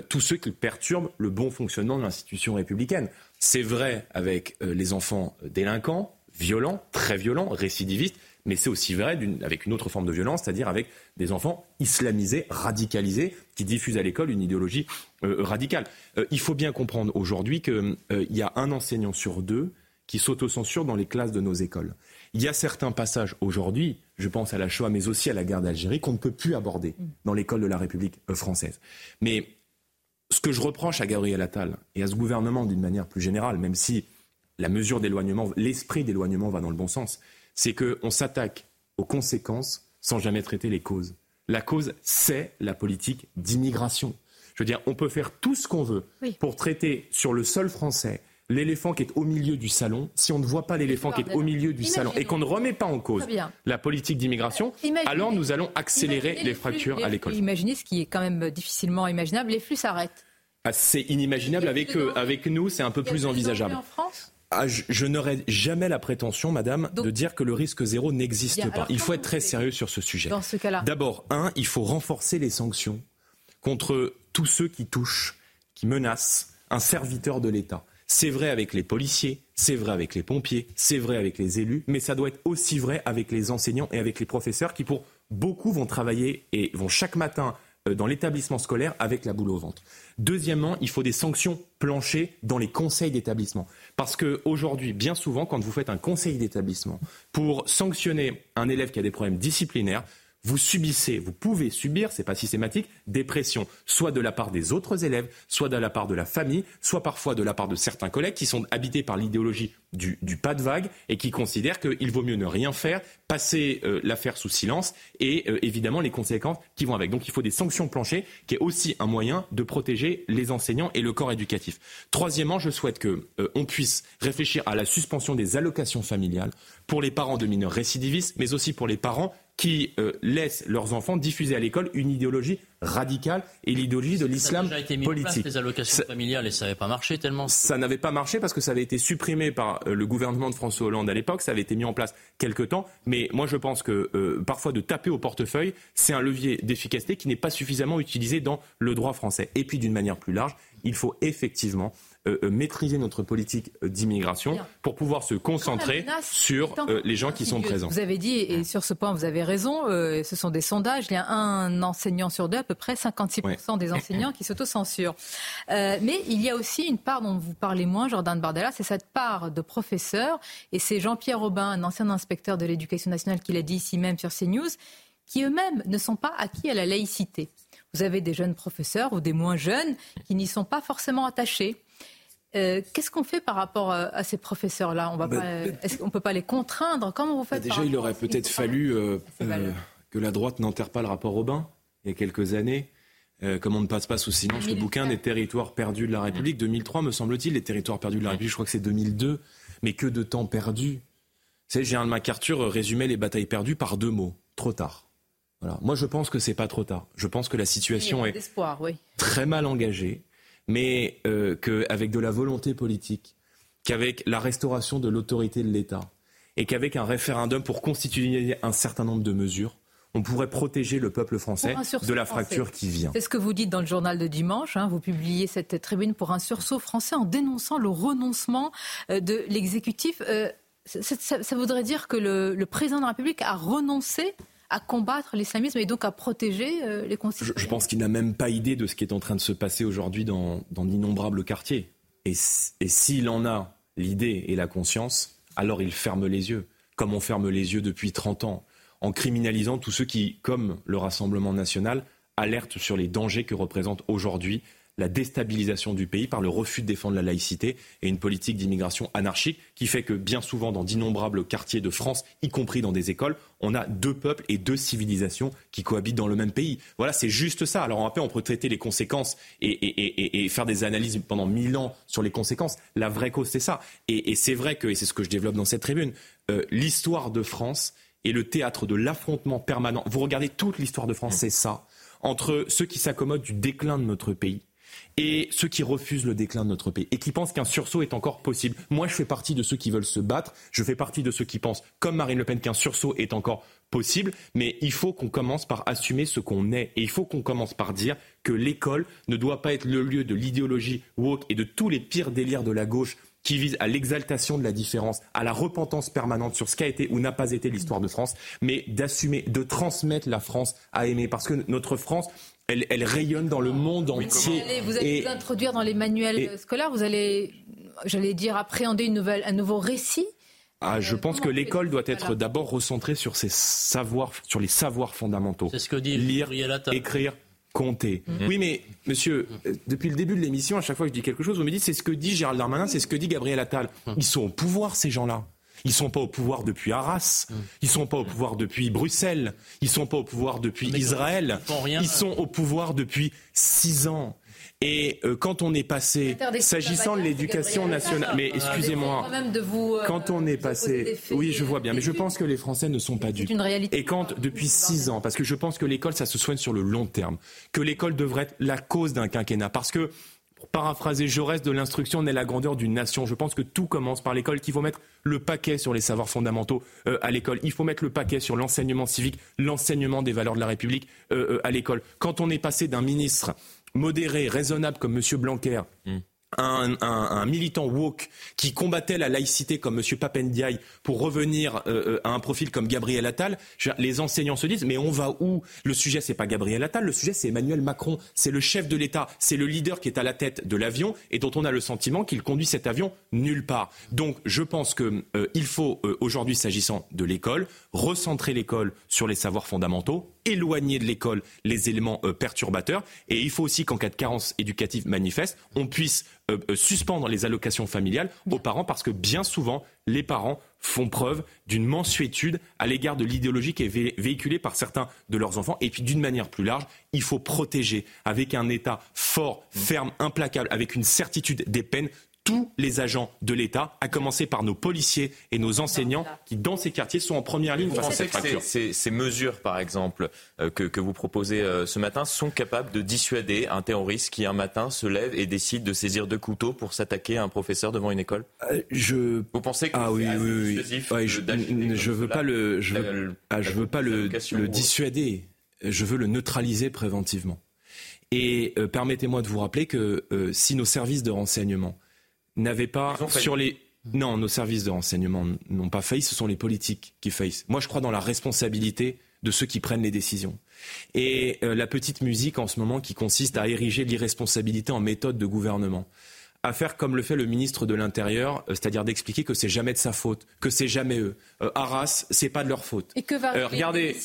tous ceux qui perturbent le bon fonctionnement de l'institution républicaine. C'est vrai avec les enfants délinquants, violents, très violents, récidivistes mais c'est aussi vrai avec une autre forme de violence, c'est-à-dire avec des enfants islamisés, radicalisés, qui diffusent à l'école une idéologie euh, radicale. Euh, il faut bien comprendre aujourd'hui qu'il euh, y a un enseignant sur deux qui s'autocensurent dans les classes de nos écoles. Il y a certains passages aujourd'hui, je pense à la Shoah, mais aussi à la guerre d'Algérie, qu'on ne peut plus aborder dans l'école de la République euh, française. Mais ce que je reproche à Gabriel Attal et à ce gouvernement d'une manière plus générale, même si la mesure d'éloignement, l'esprit d'éloignement va dans le bon sens, c'est qu'on s'attaque aux conséquences sans jamais traiter les causes. La cause, c'est la politique d'immigration. Je veux dire, on peut faire tout ce qu'on veut pour traiter sur le sol français l'éléphant qui est au milieu du salon, si on ne voit pas l'éléphant qui est au milieu du salon et qu'on ne remet pas en cause la politique d'immigration, alors nous allons accélérer les, fractures à l'école. Imaginez ce qui est quand même difficilement imaginable, les flux s'arrêtent. Ah, c'est inimaginable avec eux. Avec nous, c'est un peu plus envisageable. En France ah, je, n'aurais jamais la prétention, madame, de dire que le risque zéro n'existe pas. Il faut être très sérieux sur ce sujet. Dans ce cas-là. D'abord, un, il faut renforcer les sanctions contre tous ceux qui touchent, qui menacent un serviteur de l'État. C'est vrai avec les policiers, c'est vrai avec les pompiers, c'est vrai avec les élus, mais ça doit être aussi vrai avec les enseignants et avec les professeurs qui, pour beaucoup, vont travailler et vont chaque matin dans l'établissement scolaire avec la boule au ventre. Deuxièmement, il faut des sanctions planchées dans les conseils d'établissement. Parce qu'aujourd'hui, bien souvent, quand vous faites un conseil d'établissement pour sanctionner un élève qui a des problèmes disciplinaires, vous subissez, vous pouvez subir, c'est pas systématique, des pressions, soit de la part des autres élèves, soit de la part de la famille, soit parfois de la part de certains collègues qui sont habités par l'idéologie du, pas de vague et qui considèrent qu'il vaut mieux ne rien faire, passer euh, l'affaire sous silence et euh, évidemment les conséquences qui vont avec. Donc il faut des sanctions planchées, qui est aussi un moyen de protéger les enseignants et le corps éducatif. Troisièmement, je souhaite que euh, puisse réfléchir à la suspension des allocations familiales pour les parents de mineurs récidivistes, mais aussi pour les parents qui euh, laissent leurs enfants diffuser à l'école une idéologie radicale et l'idéologie de l'islam politique. Place, les allocations familiales et ça n'avait pas marché tellement. Ça n'avait pas marché parce que ça avait été supprimé par euh, le gouvernement de François Hollande à l'époque. Ça avait été mis en place quelque temps. Mais moi, je pense que euh, parfois de taper au portefeuille, c'est un levier d'efficacité qui n'est pas suffisamment utilisé dans le droit français. Et puis, d'une manière plus large, il faut effectivement maîtriser notre politique euh, d'immigration pour pouvoir se concentrer sur les gens qui sont présents. Vous avez dit, et sur ce point vous avez raison, ce sont des sondages, il y a un enseignant sur deux, à peu près 56% des enseignants qui s'autocensurent. mais il y a aussi une part dont vous parlez moins, Jordan Bardella, c'est cette part de professeurs, et c'est Jean-Pierre Aubin, un ancien inspecteur de l'éducation nationale, qui l'a dit ici même sur CNews, qui eux-mêmes ne sont pas acquis à la laïcité. Vous avez des jeunes professeurs ou des moins jeunes qui n'y sont pas forcément attachés. Euh, qu'est-ce qu'on fait par rapport euh, à ces professeurs-là? On ne bah, bah, peut pas les contraindre? Comment vous faites bah, Déjà, il aurait peut-être fallu euh, que la droite n'enterre pas le rapport Aubin il y a quelques années. comme on ne passe pas sous silence? Le bouquin des territoires perdus de la République, 2003 me semble-t-il, les territoires perdus de la République, je crois que c'est 2002, mais que de temps perdu. Savez, Gérald MacArthur résumait les batailles perdues par deux mots, trop tard. Voilà. Moi, je pense que c'est pas trop tard. Je pense que la situation est très mal engagée mais euh, qu'avec de la volonté politique, qu'avec la restauration de l'autorité de l'État et qu'avec un référendum pour constituer un certain nombre de mesures, on pourrait protéger le peuple français de la fracture qui vient. C'est ce que vous dites dans le journal de dimanche. Hein. vous publiez cette tribune pour un sursaut français en dénonçant le renoncement euh, de l'exécutif. Euh, ça, voudrait dire que le président de la République a renoncé à combattre l'islamisme et donc à protéger euh, les concitoyens. Je, pense qu'il n'a même pas idée de ce qui est en train de se passer aujourd'hui dans, d'innombrables quartiers. Et, et s'il en a l'idée et la conscience, alors il ferme les yeux, comme on ferme les yeux depuis 30 ans, en criminalisant tous ceux qui, comme le Rassemblement national, alertent sur les dangers que représente aujourd'hui la déstabilisation du pays par le refus de défendre la laïcité et une politique d'immigration anarchique qui fait que bien souvent dans d'innombrables quartiers de France, y compris dans des écoles, on a deux peuples et deux civilisations qui cohabitent dans le même pays. Voilà, c'est juste ça. Alors après, on peut traiter les conséquences et, faire des analyses pendant mille ans sur les conséquences. La vraie cause, c'est ça. Et, c'est vrai que, et c'est ce que je développe dans cette tribune, euh, l'histoire de France est le théâtre de l'affrontement permanent. Vous regardez toute l'histoire de France, c'est ça. Entre ceux qui s'accommodent du déclin de notre pays et ceux qui refusent le déclin de notre pays et qui pensent qu'un sursaut est encore possible. Moi, je fais partie de ceux qui veulent se battre, je fais partie de ceux qui pensent, comme Marine Le Pen, qu'un sursaut est encore possible, mais il faut qu'on commence par assumer ce qu'on est et il faut qu'on commence par dire que l'école ne doit pas être le lieu de l'idéologie woke et de tous les pires délires de la gauche qui visent à l'exaltation de la différence, à la repentance permanente sur ce qu'a été ou n'a pas été l'histoire de France, mais d'assumer, de transmettre la France à aimer. Parce que notre France, elle, rayonne dans le monde entier. Vous allez, vous, introduire dans les manuels scolaires, vous allez j'allais dire, appréhender une nouvelle, un nouveau récit ah, je pense que l'école doit être d'abord recentrée sur ses savoirs, sur les savoirs fondamentaux. C'est ce que dit lire, écrire, compter. Mm-hmm. Oui, mais monsieur, euh, depuis le début de l'émission, à chaque fois que je dis quelque chose, vous me dites c'est ce que dit Gérald Darmanin, c'est ce que dit Gabriel Attal. Mm. Ils sont au pouvoir ces gens-là. Ils sont pas au pouvoir depuis Arras. Mm. Ils sont pas au pouvoir depuis Bruxelles. Ils sont pas au pouvoir depuis Israël. Ils sont au pouvoir depuis six ans. Et euh, quand on est passé, s'agissant de l'éducation nationale, mais excusez-moi, euh, quand on est passé, oui, je vois bien, mais je pense que les Français ne sont pas dupes. Et quand depuis six ans, parce que je pense que l'école, ça se soigne sur le long terme, que l'école devrait être la cause d'un quinquennat, parce que pour paraphraser Jaurès, de l'instruction naît la grandeur d'une nation. Je pense que tout commence par l'école, qu'il faut mettre le paquet sur les savoirs fondamentaux euh, à l'école. Il faut mettre le paquet sur l'enseignement civique, l'enseignement des valeurs de la République à l'école. Quand on est passé d'un ministre modéré, raisonnable comme M. Blanquer, mm un, militant woke qui combattait la laïcité comme M. Papendiaï pour revenir euh, euh, à un profil comme Gabriel Attal, les enseignants se disent mais on va où? Le sujet c'est pas Gabriel Attal, le sujet c'est Emmanuel Macron, c'est le chef de l'État, c'est le leader qui est à la tête de l'avion et dont on a le sentiment qu'il conduit cet avion nulle part. Donc je pense qu'il euh, faut aujourd'hui s'agissant de l'école recentrer l'école sur les savoirs fondamentaux, éloigner de l'école les éléments perturbateurs et il faut aussi qu'en cas de carence éducative manifeste, on puisse euh, euh, suspendre les allocations familiales aux parents parce que bien souvent, les parents font preuve d'une mansuétude à l'égard de l'idéologie qui est véhiculée par certains de leurs enfants. Et puis d'une manière plus large, il faut protéger avec un État fort, ferme, implacable, avec une certitude des peines tous les agents de l'État, à commencer par nos policiers et nos enseignants qui, dans ces quartiers, sont en première ligne face à cette fracture. Ces, ces, mesures, par exemple, euh, que, que, vous proposez euh, ce matin, sont capables de dissuader un terroriste qui, un matin, se lève et décide de saisir deux couteaux pour s'attaquer à un professeur devant une école? Euh, je... Vous pensez que ah, oui, oui, oui. je, je veux pas le, je veux, ah, je veux pas le, le dissuader. Je veux le neutraliser préventivement. Et permettez-moi de vous rappeler que si nos services de renseignement n'avaient pas sur les non, nos services de renseignement n'ont pas failli, ce sont les politiques qui faillissent. Moi, je crois dans la responsabilité de ceux qui prennent les décisions. Et euh, la petite musique en ce moment qui consiste à ériger l'irresponsabilité en méthode de gouvernement à faire comme le fait le ministre de l'Intérieur, euh, c'est-à-dire d'expliquer que c'est jamais de sa faute, que c'est jamais eux. Euh, Arras, c'est pas de leur faute. Et que va euh, regardez,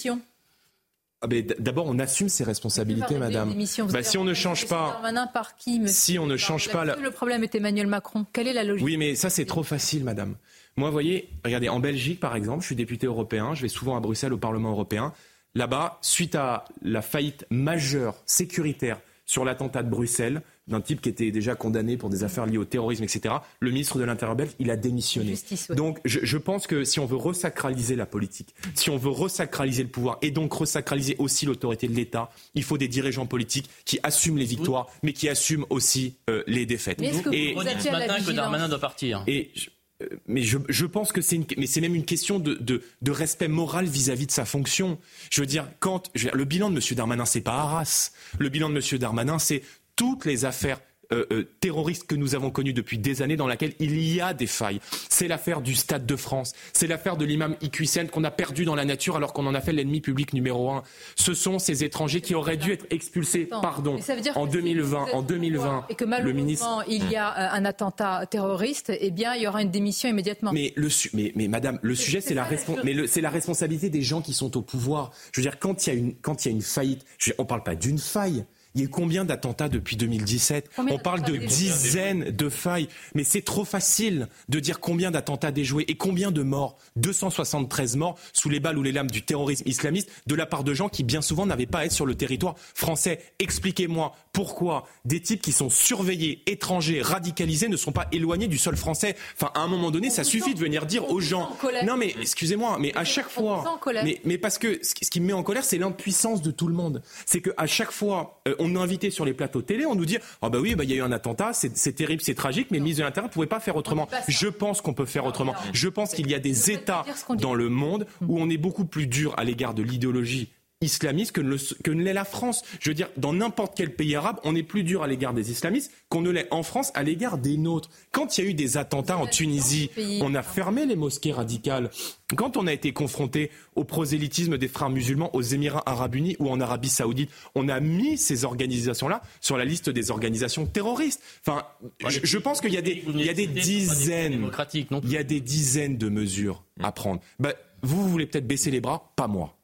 ah ben, D'abord, on assume ses responsabilités, madame. Bah, si on ne change pas. Par qui, si on ne change pas. Le problème est Emmanuel Macron. Quelle est la logique Oui, mais ça, c'est trop facile, madame. Moi, vous voyez, regardez, en Belgique, par exemple, je suis député européen, je vais souvent à Bruxelles au Parlement européen. Là-bas, suite à la faillite majeure sécuritaire sur l'attentat de Bruxelles, d'un type qui était déjà condamné pour des affaires liées au terrorisme, etc. Le ministre de l'Intérieur belge, il a démissionné. Donc je, je, pense que si on veut resacraliser la politique, si on veut resacraliser le pouvoir et donc resacraliser aussi l'autorité de l'État, il faut des dirigeants politiques qui assument les victoires, mais qui assument aussi euh, les défaites. Mais que et vous ce matin que Darmanin doit partir. Et euh, mais je, je, pense que c'est une, mais c'est même une question de, de, de respect moral vis-à-vis de sa fonction. Je veux dire, quand je veux dire, le bilan de M. Darmanin, c'est pas Arras. Le bilan de M. Darmanin, c'est toutes les affaires euh, euh, terroristes que nous avons connues depuis des années dans laquelle il y a des failles. C'est l'affaire du Stade de France, c'est l'affaire de l'imam Iqiysen qu'on a perdu dans la nature alors qu'on en a fait l'ennemi public numéro un. Ce sont ces étrangers qui auraient dû être expulsés, pardon, en 2020, en 2020. Et que malheureusement il y a euh, un attentat terroriste, eh bien il y aura une démission immédiatement. Mais le mais, mais madame, le sujet c'est la mais c'est la responsabilité des gens qui sont au pouvoir. Je veux dire quand il y a une quand il y a une faillite, je on parle pas d'une faille. Il y a eu combien d'attentats depuis 2017 On parle de dizaines de failles. Mais c'est trop facile de dire combien d'attentats déjoués et combien de morts. 273 morts sous les balles ou les lames du terrorisme islamiste de la part de gens qui bien souvent n'avaient pas à être sur le territoire français. Expliquez-moi pourquoi des types qui sont surveillés, étrangers, radicalisés ne sont pas éloignés du sol français. Enfin, à un moment donné, ça suffit de venir dire aux gens. Non, mais excusez-moi, mais à chaque fois. Mais, mais parce que ce qui me met en colère, c'est l'impuissance de tout le monde. C'est qu'à chaque fois, euh, on est invité sur les plateaux télé, on nous dit ah bah oui, bah il y a eu un attentat, c'est terrible, c'est tragique, mais le ministre de l'Intérieur ne pouvait pas faire autrement. Je pense qu'on peut faire autrement. Je pense qu'il y a des États dans le monde où on est beaucoup plus dur à l'égard de l'idéologie islamiste que ne, l'est la France. Je veux dire, dans n'importe quel pays arabe, on est plus dur à l'égard des islamistes qu'on ne l'est en France à l'égard des nôtres. Quand il y a eu des attentats en Tunisie, on a fermé les mosquées radicales. Quand on a été confronté au prosélytisme des frères musulmans aux Émirats arabes unis ou en Arabie saoudite, on a mis ces organisations-là sur la liste des organisations terroristes. Enfin, je, pense qu'il y a des, il y a des dizaines, il y a des dizaines de mesures à prendre. Ben, vous, vous voulez peut-être baisser les bras, pas moi.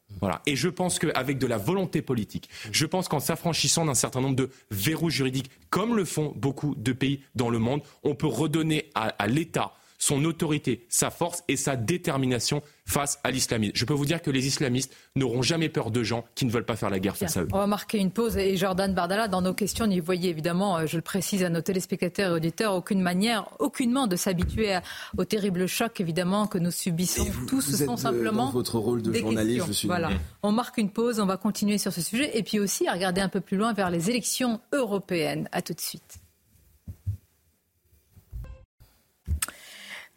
Et je pense qu'avec de la volonté politique, je pense qu'en s'affranchissant d'un certain nombre de verrous juridiques, comme le font beaucoup de pays dans le monde, on peut redonner à l'État son autorité, sa force et sa détermination face à l'islamisme. Je peux vous dire que les islamistes n'auront jamais peur de gens qui ne veulent pas faire la guerre face à eux. On va marquer une pause et Jordan Bardala, dans nos questions, n'y voyez évidemment, euh, je le précise à nos téléspectateurs et auditeurs, aucune manière, aucunement de s'habituer au terrible choc évidemment que nous subissons tous. ce sont simplement votre rôle de journaliste. Je suis... Voilà. On marque une pause, on va continuer sur ce sujet et puis aussi à regarder un peu plus loin vers les élections européennes. À tout de suite.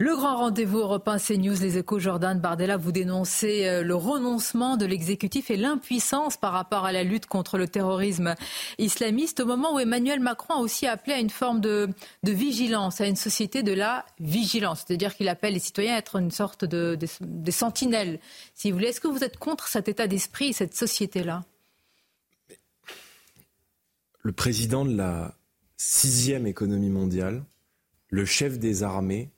Le grand rendez-vous européen CNews, les échos, Jordan Bardella, vous dénoncez euh, le renoncement de l'exécutif et l'impuissance par rapport à la lutte contre le terrorisme islamiste, au moment où Emmanuel Macron a aussi appelé à une forme de, vigilance, à une société de la vigilance. C'est-à-dire qu'il appelle les citoyens à être une sorte de, sentinelles, si vous voulez. Est-ce que vous êtes contre cet état d'esprit, cette société-là? Le président de la sixième économie mondiale, le chef des armées,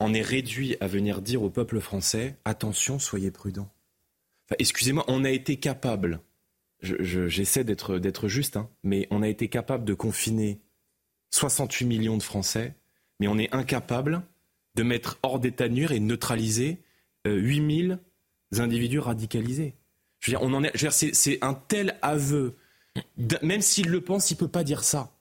en est réduit à venir dire au peuple français attention, soyez prudents. excusez-moi, on a été capable, j'essaie d'être, juste, hein, mais on a été capable de confiner 68 millions de Français, mais on est incapable de mettre hors d'état nuire et neutraliser 8000 euh, individus radicalisés. On c'est, un tel aveu. Même s'il le pense, il peut pas dire ça.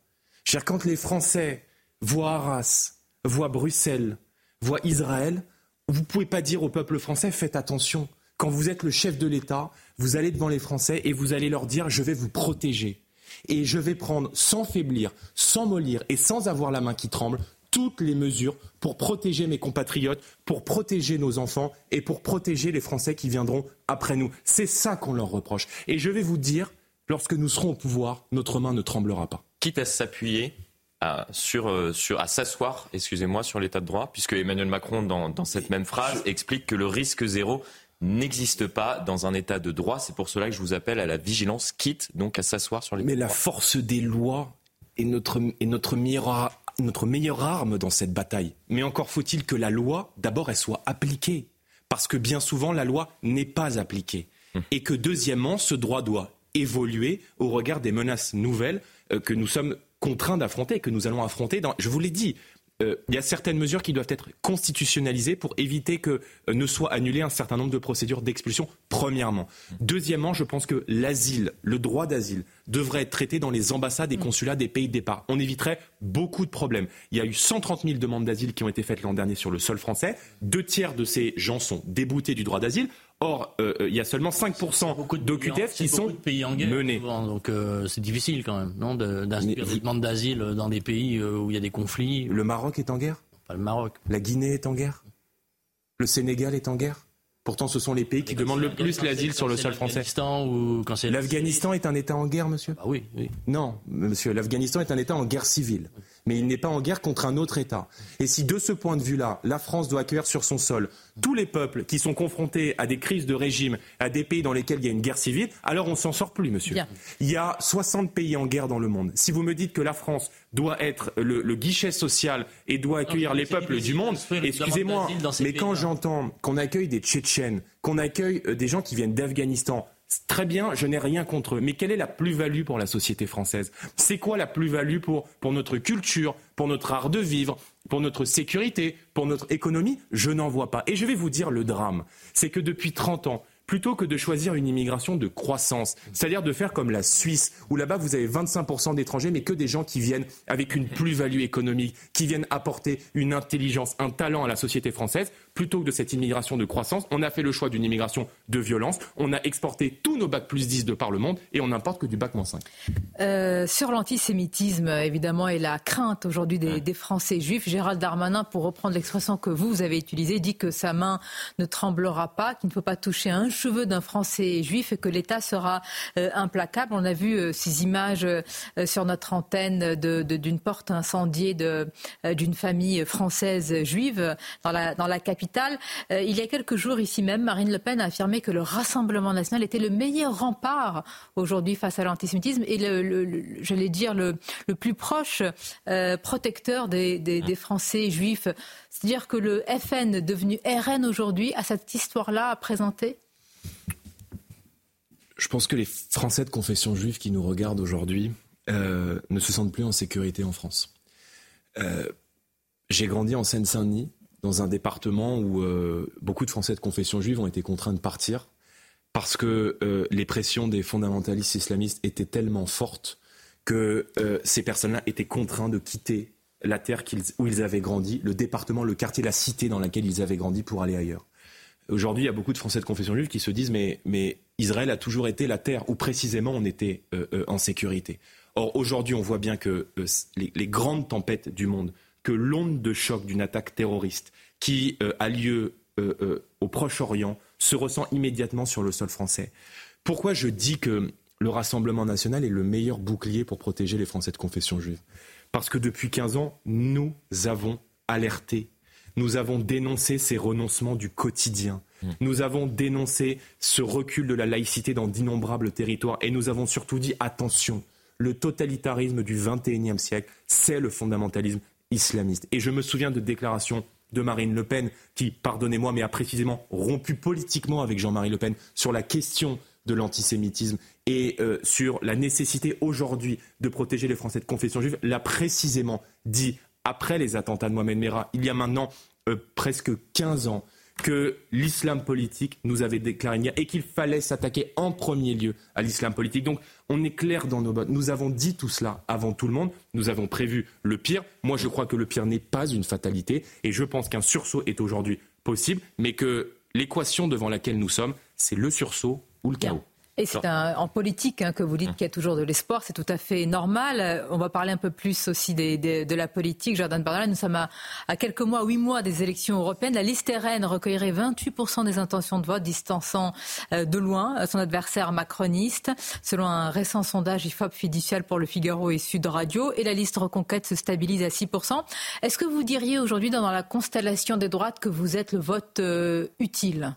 Quand les Français voient Arras, voient Bruxelles, voit Israël, vous ne pouvez pas dire au peuple français faites attention. Quand vous êtes le chef de l'État, vous allez devant les Français et vous allez leur dire je vais vous protéger. Et je vais prendre sans faiblir, sans mollir et sans avoir la main qui tremble toutes les mesures pour protéger mes compatriotes, pour protéger nos enfants et pour protéger les Français qui viendront après nous. C'est ça qu'on leur reproche. Et je vais vous dire, lorsque nous serons au pouvoir, notre main ne tremblera pas. Quitte à s'appuyer à, sur, euh, sur, à s'asseoir, excusez-moi, sur l'état de droit, puisque Emmanuel Macron, dans, dans cette même phrase, explique que le risque zéro n'existe pas dans un état de droit. C'est pour cela que je vous appelle à la vigilance, quitte donc à s'asseoir sur l'état Mais la force des lois est notre, est notre meilleure, notre meilleure arme dans cette bataille. Mais encore faut-il que la loi, d'abord, elle soit appliquée. Parce que bien souvent, la loi n'est pas appliquée. Hum. Et que deuxièmement, ce droit doit évoluer au regard des menaces nouvelles euh, que nous sommes contraints d'affronter, que nous allons affronter. Dans, je vous l'ai dit, euh, il y a certaines mesures qui doivent être constitutionnalisées pour éviter que euh, ne soit annulé un certain nombre de procédures d'expulsion, premièrement. Deuxièmement, je pense que l'asile, le droit d'asile, devrait être traité dans les ambassades et consulats des pays de départ. On éviterait beaucoup de problèmes. Il y a eu 130 000 demandes d'asile qui ont été faites l'an dernier sur le sol français. Deux tiers de ces gens sont déboutés du droit d'asile. Or, euh, euh, il y a seulement 5% d'OQTF qui sont pays en guerre, menés. donc euh, c'est difficile quand même, non, d'inscrire des demandes d'asile dans des pays où il y a des conflits. Le Maroc est en guerre? Pas le Maroc. La Guinée est en guerre? Le Sénégal est en guerre? Pourtant, ce sont les pays qui demandent le plus l'asile sur le sol français. L'Afghanistan est un État en guerre, monsieur? Bah Oui, oui. Non, monsieur, l'Afghanistan est un État en guerre civile mais il n'est pas en guerre contre un autre État. Et si de ce point de vue-là, la France doit accueillir sur son sol tous les peuples qui sont confrontés à des crises de régime, à des pays dans lesquels il y a une guerre civile, alors on s'en sort plus, monsieur. Il y a 60 pays en guerre dans le monde. Si vous me dites que la France doit être le, guichet social et doit accueillir les peuples du monde, excusez-moi, mais quand j'entends qu'on accueille des Tchétchènes, qu'on accueille euh, des gens qui viennent d'Afghanistan, Très bien, je n'ai rien contre eux. Mais quelle est la plus-value pour la société française? C'est quoi la plus-value pour, pour notre culture, pour notre art de vivre, pour notre sécurité, pour notre économie? Je n'en vois pas. Et je vais vous dire le drame. C'est que depuis 30 ans, plutôt que de choisir une immigration de croissance, c'est-à-dire de faire comme la Suisse, où là-bas vous avez 25% d'étrangers, mais que des gens qui viennent avec une plus-value économique, qui viennent apporter une intelligence, un talent à la société française, plutôt que de cette immigration de croissance, on a fait le choix d'une immigration de violence, on a exporté tous nos bacs plus 10 de par le monde et on n'importe que du bac moins 5. Euh, sur l'antisémitisme, évidemment, et la crainte aujourd'hui des, des, Français juifs, Gérald Darmanin, pour reprendre l'expression que vous, vous avez utilisée, dit que sa main ne tremblera pas, qu'il ne faut pas toucher un cheveu d'un Français juif et que l'État sera implacable. On a vu ces images sur notre antenne d'une porte incendiée d'une famille française juive dans la, capitale. il y a quelques jours, ici même, Marine Le Pen a affirmé que le Rassemblement national était le meilleur rempart aujourd'hui face à l'antisémitisme et, le, j'allais dire, le, plus proche protecteur des, des Français juifs. C'est-à-dire que le FN devenu RN aujourd'hui a cette histoire-là à présenter? Je pense que les Français de confession juive qui nous regardent aujourd'hui euh, ne se sentent plus en sécurité en France. Euh, j'ai grandi en Seine-Saint-Denis, dans un département où euh, beaucoup de Français de confession juive ont été contraints de partir parce que les pressions des fondamentalistes islamistes étaient tellement fortes que ces personnes-là étaient contraints de quitter la terre où ils avaient grandi, le département, le quartier, la cité dans laquelle ils avaient grandi pour aller ailleurs. Aujourd'hui, il y a beaucoup de Français de confession juive qui se disent mais, Israël a toujours été la terre où précisément on était euh, euh, en sécurité. Or, aujourd'hui, on voit bien que euh, les, grandes tempêtes du monde, que l'onde de choc d'une attaque terroriste qui a lieu au Proche-Orient se ressent immédiatement sur le sol français. Pourquoi je dis que le Rassemblement national est le meilleur bouclier pour protéger les Français de confession juive? Parce que depuis 15 ans, nous avons alerté, nous avons dénoncé ces renoncements du quotidien. Mmh. Nous avons dénoncé ce recul de la laïcité dans d'innombrables territoires et nous avons surtout dit attention, le totalitarisme du XXIe siècle, c'est le fondamentalisme islamiste. Et je me souviens de déclarations de Marine Le Pen qui, pardonnez-moi, mais a précisément rompu politiquement avec Jean-Marie Le Pen sur la question de l'antisémitisme et euh, sur la nécessité aujourd'hui de protéger les Français de confession juive, l'a précisément dit après les attentats de Mohamed Merah, il y a maintenant euh, presque 15 ans, que l'islam politique nous avait déclaré et qu'il fallait s'attaquer en premier lieu à l'islam politique. Donc on est clair dans nos bottes. Nous avons dit tout cela avant tout le monde. Nous avons prévu le pire. Moi, je crois que le pire n'est pas une fatalité et je pense qu'un sursaut est aujourd'hui possible, mais que l'équation devant laquelle nous sommes, c'est le sursaut ou le chaos. Et c'est en politique hein, que vous dites qu'il y a toujours de l'espoir, c'est tout à fait normal. Euh, on va parler un peu plus aussi de la politique. Jordan Bardella, nous sommes à, quelques mois, huit mois des élections européennes. La liste RN recueillerait 28% des intentions de vote, distançant euh, de loin son adversaire macroniste, selon un récent sondage IFOP fiducial pour le Figaro et Sud Radio. Et la liste Reconquête se stabilise à 6%. Est-ce que vous diriez aujourd'hui, dans la constellation des droites, que vous êtes le vote euh, utile?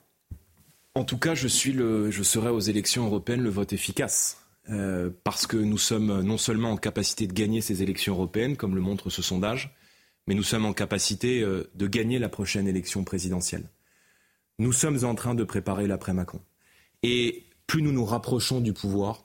En tout cas, je, serai aux élections européennes le vote efficace. Euh, parce que nous sommes non seulement en capacité de gagner ces élections européennes, comme le montre ce sondage, mais nous sommes en capacité euh, de gagner la prochaine élection présidentielle. Nous sommes en train de préparer l'après-Macron. Et plus nous nous rapprochons du pouvoir,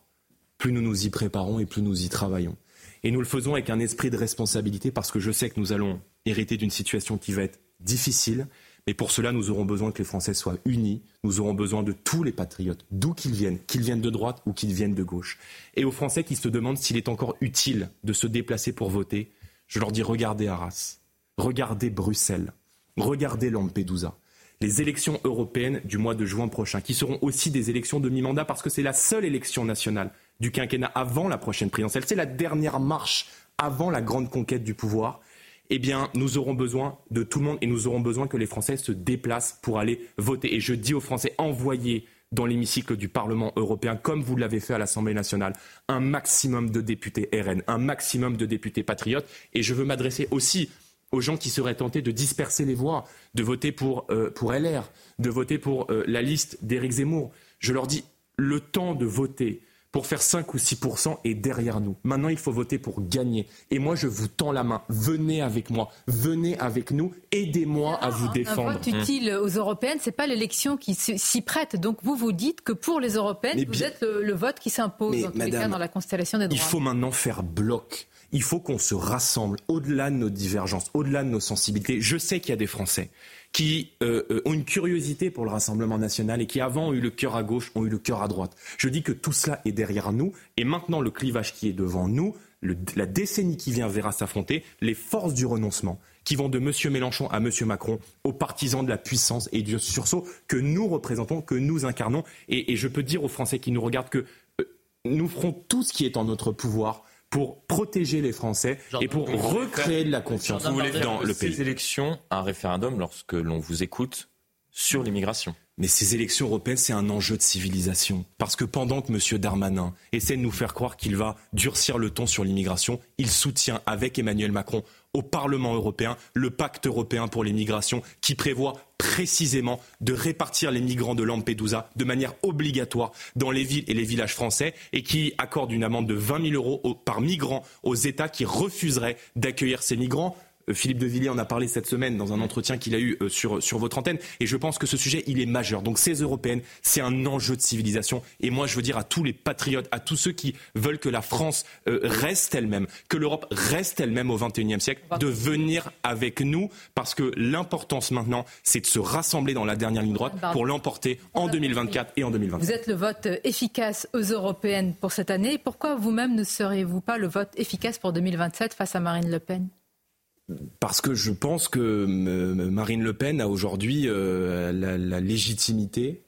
plus nous nous y préparons et plus nous y travaillons. Et nous le faisons avec un esprit de responsabilité parce que je sais que nous allons hériter d'une situation qui va être difficile, mais pour cela, nous aurons besoin que les Français soient unis. Nous aurons besoin de tous les patriotes, d'où qu'ils viennent, qu'ils viennent de droite ou qu'ils viennent de gauche. Et aux Français qui se demandent s'il est encore utile de se déplacer pour voter, je leur dis regardez Arras, regardez Bruxelles, regardez Lampedusa. Les élections européennes du mois de juin prochain, qui seront aussi des élections de mi-mandat parce que c'est la seule élection nationale du quinquennat avant la prochaine présidentielle. C'est la dernière marche avant la grande conquête du pouvoir eh bien, nous aurons besoin de tout le monde et nous aurons besoin que les Français se déplacent pour aller voter. Et je dis aux Français, envoyez dans l'hémicycle du Parlement européen, comme vous l'avez fait à l'Assemblée nationale, un maximum de députés RN, un maximum de députés patriotes. Et je veux m'adresser aussi aux gens qui seraient tentés de disperser les voix, de voter pour, euh, LR, de voter pour euh, la liste d'Éric Zemmour. Je leur dis, le temps de voter pour faire 5 ou 6 est derrière nous. Maintenant, il faut voter pour gagner. Et moi, je vous tends la main. Venez avec moi. Venez avec nous. Aidez-moi à vous défendre. Un vote utile aux européennes, c'est pas l'élection qui s'y prête. Donc vous vous dites que pour les européennes, vous êtes le, vote qui s'impose dans tous les cas dans la constellation des droits. Il faut maintenant faire bloc. Il faut qu'on se rassemble au-delà de nos divergences, au-delà de nos sensibilités. Je sais qu'il y a des Français qui euh, euh, ont une curiosité pour le Rassemblement national et qui avant ont eu le cœur à gauche, ont eu le cœur à droite. Je dis que tout cela est derrière nous et maintenant le clivage qui est devant nous, la décennie qui vient verra s'affronter les forces du renoncement qui vont de M. Mélenchon à M. Macron, aux partisans de la puissance et du sursaut que nous représentons, que nous incarnons. Et, je peux dire aux Français qui nous regardent que euh, nous ferons tout ce qui est en notre pouvoir pour protéger les Français et pour recréer de la confiance vous voulez dans le pays. Ces élections, un référendum lorsque l'on vous écoute sur l'immigration. Mais ces élections européennes, c'est un enjeu de civilisation. Parce que pendant que M. Darmanin essaie de nous faire croire qu'il va durcir le ton sur l'immigration, il soutient avec Emmanuel Macron au Parlement européen le pacte européen pour l'immigration qui prévoit précisément de répartir les migrants de Lampedusa de manière obligatoire dans les villes et les villages français et qui accorde une amende de 20 000 euros par migrant aux États qui refuseraient d'accueillir ces migrants. Euh, Philippe de Villiers en a parlé cette semaine dans un entretien qu'il a eu euh, sur, sur votre antenne. Et je pense que ce sujet, il est majeur. Donc ces européennes, c'est un enjeu de civilisation. Et moi, je veux dire à tous les patriotes, à tous ceux qui veulent que la France euh, reste elle-même, que l'Europe reste elle-même au XXIe siècle, de venir avec nous. Parce que l'importance maintenant, c'est de se rassembler dans la dernière ligne droite pour l'emporter en 2024 et en 2025. Vous êtes le vote efficace aux européennes pour cette année. Pourquoi vous-même ne serez-vous pas le vote efficace pour 2027 face à Marine Le Pen? Parce que je pense que Marine Le Pen a aujourd'hui euh, la, légitimité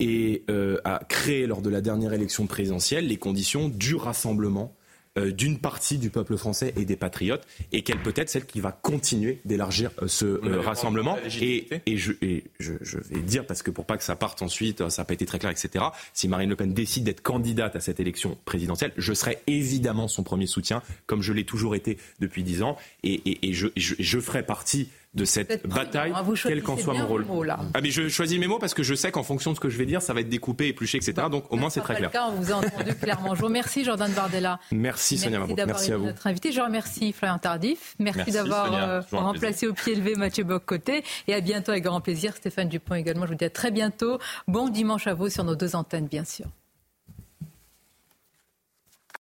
et euh, a créé lors de la dernière élection présidentielle les conditions du rassemblement euh, d'une partie du peuple français et des patriotes, et qu'elle peut être celle qui va continuer d'élargir euh, ce euh, rassemblement. Et, et, je, et je, je, vais dire, parce que pour pas que ça parte ensuite, ça n'a pas été très clair, etc., si Marine Le Pen décide d'être candidate à cette élection présidentielle, je serai évidemment son premier soutien, comme je l'ai toujours été depuis dix ans, et, et je, je ferai partie de cette bataille, hein, quel qu'en soit mon rôle. ah mais je choisis mes mots parce que je sais qu'en fonction de ce que je vais dire, ça va être découpé, épluché, etc. Donc au moins c'est très clair. Cas, on vous a entendu clairement. Je vous remercie Jordan Bardella. Merci Sonia Merci d'avoir été notre invité. Je remercie Florian Tardif. Merci, d'avoir euh, remplacé au pied levé Mathieu Bock-Côté. Et à bientôt avec grand plaisir. Stéphane Dupont également. Je vous dis à très bientôt. Bon dimanche à vous sur nos deux antennes, bien sûr.